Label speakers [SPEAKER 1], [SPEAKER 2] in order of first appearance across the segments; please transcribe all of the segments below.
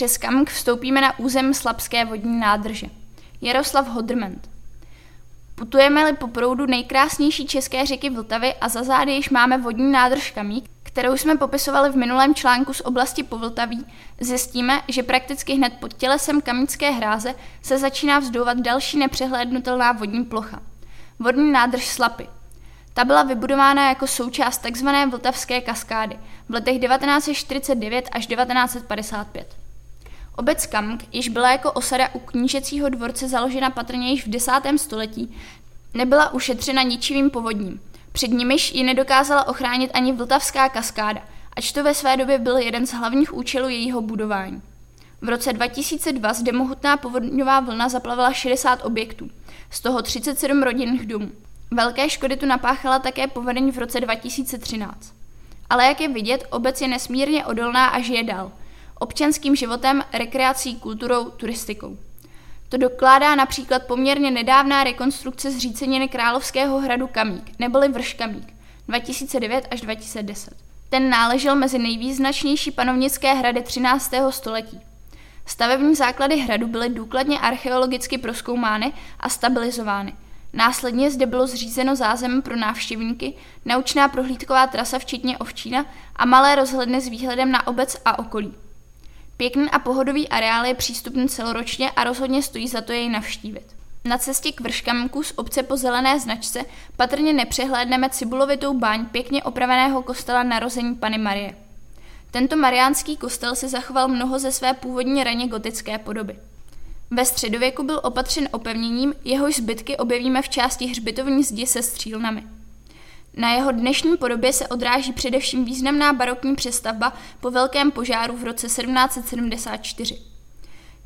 [SPEAKER 1] Přes Kamk vstoupíme na územ Slabské vodní nádrže. Jaroslav Hodrment. Putujeme-li po proudu nejkrásnější české řeky Vltavy a za zády již máme vodní nádrž Kamík, kterou jsme popisovali v minulém článku z oblasti Povltaví, zjistíme, že prakticky hned pod tělesem Kamícké hráze se začíná vzdouvat další nepřehlédnutelná vodní plocha. Vodní nádrž Slapy. Ta byla vybudována jako součást tzv. Vltavské kaskády v letech 1949 až 1955. Obec Kamk, již byla jako osada u knížecího dvorce založena patrně již v desátém století, nebyla ušetřena ničivým povodním. Před nimiž ji nedokázala ochránit ani Vltavská kaskáda, ač to ve své době byl jeden z hlavních účelů jejího budování. V roce 2002 zde mohutná povodňová vlna zaplavila 60 objektů, z toho 37 rodinných domů. Velké škody tu napáchala také povodeň v roce 2013. Ale jak je vidět, obec je nesmírně odolná a žije dál. Občanským životem, rekreací, kulturou, turistikou. To dokládá například poměrně nedávná rekonstrukce zříceniny Královského hradu Kamík, neboli Vrš Kamík, 2009 až 2010. Ten náležel mezi nejvýznačnější panovnické hrady 13. století. Stavební základy hradu byly důkladně archeologicky proskoumány a stabilizovány. Následně zde bylo zřízeno zázemí pro návštěvníky, naučná prohlídková trasa včetně ovčína a malé rozhledny s výhledem na obec a okolí. Pěkný a pohodový areál je přístupný celoročně a rozhodně stojí za to jej navštívit. Na cestě k vrškamku z obce po zelené značce patrně nepřehlédneme cibulovitou báň pěkně opraveného kostela narození Pany Marie. Tento mariánský kostel se zachoval mnoho ze své původní raně gotické podoby. Ve středověku byl opatřen opevněním, jehož zbytky objevíme v části hřbitovní zdi se střílnami. Na jeho dnešní podobě se odráží především významná barokní přestavba po velkém požáru v roce 1774.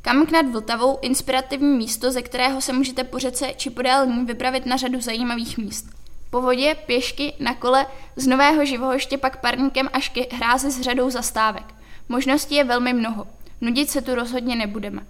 [SPEAKER 1] Kamk nad Vltavou inspirativní místo, ze kterého se můžete po řece či podél ní vypravit na řadu zajímavých míst. Po vodě, pěšky, na kole, z Nového Živohoště pak parníkem až ke hrázi s řadou zastávek. Možností je velmi mnoho. Nudit se tu rozhodně nebudeme.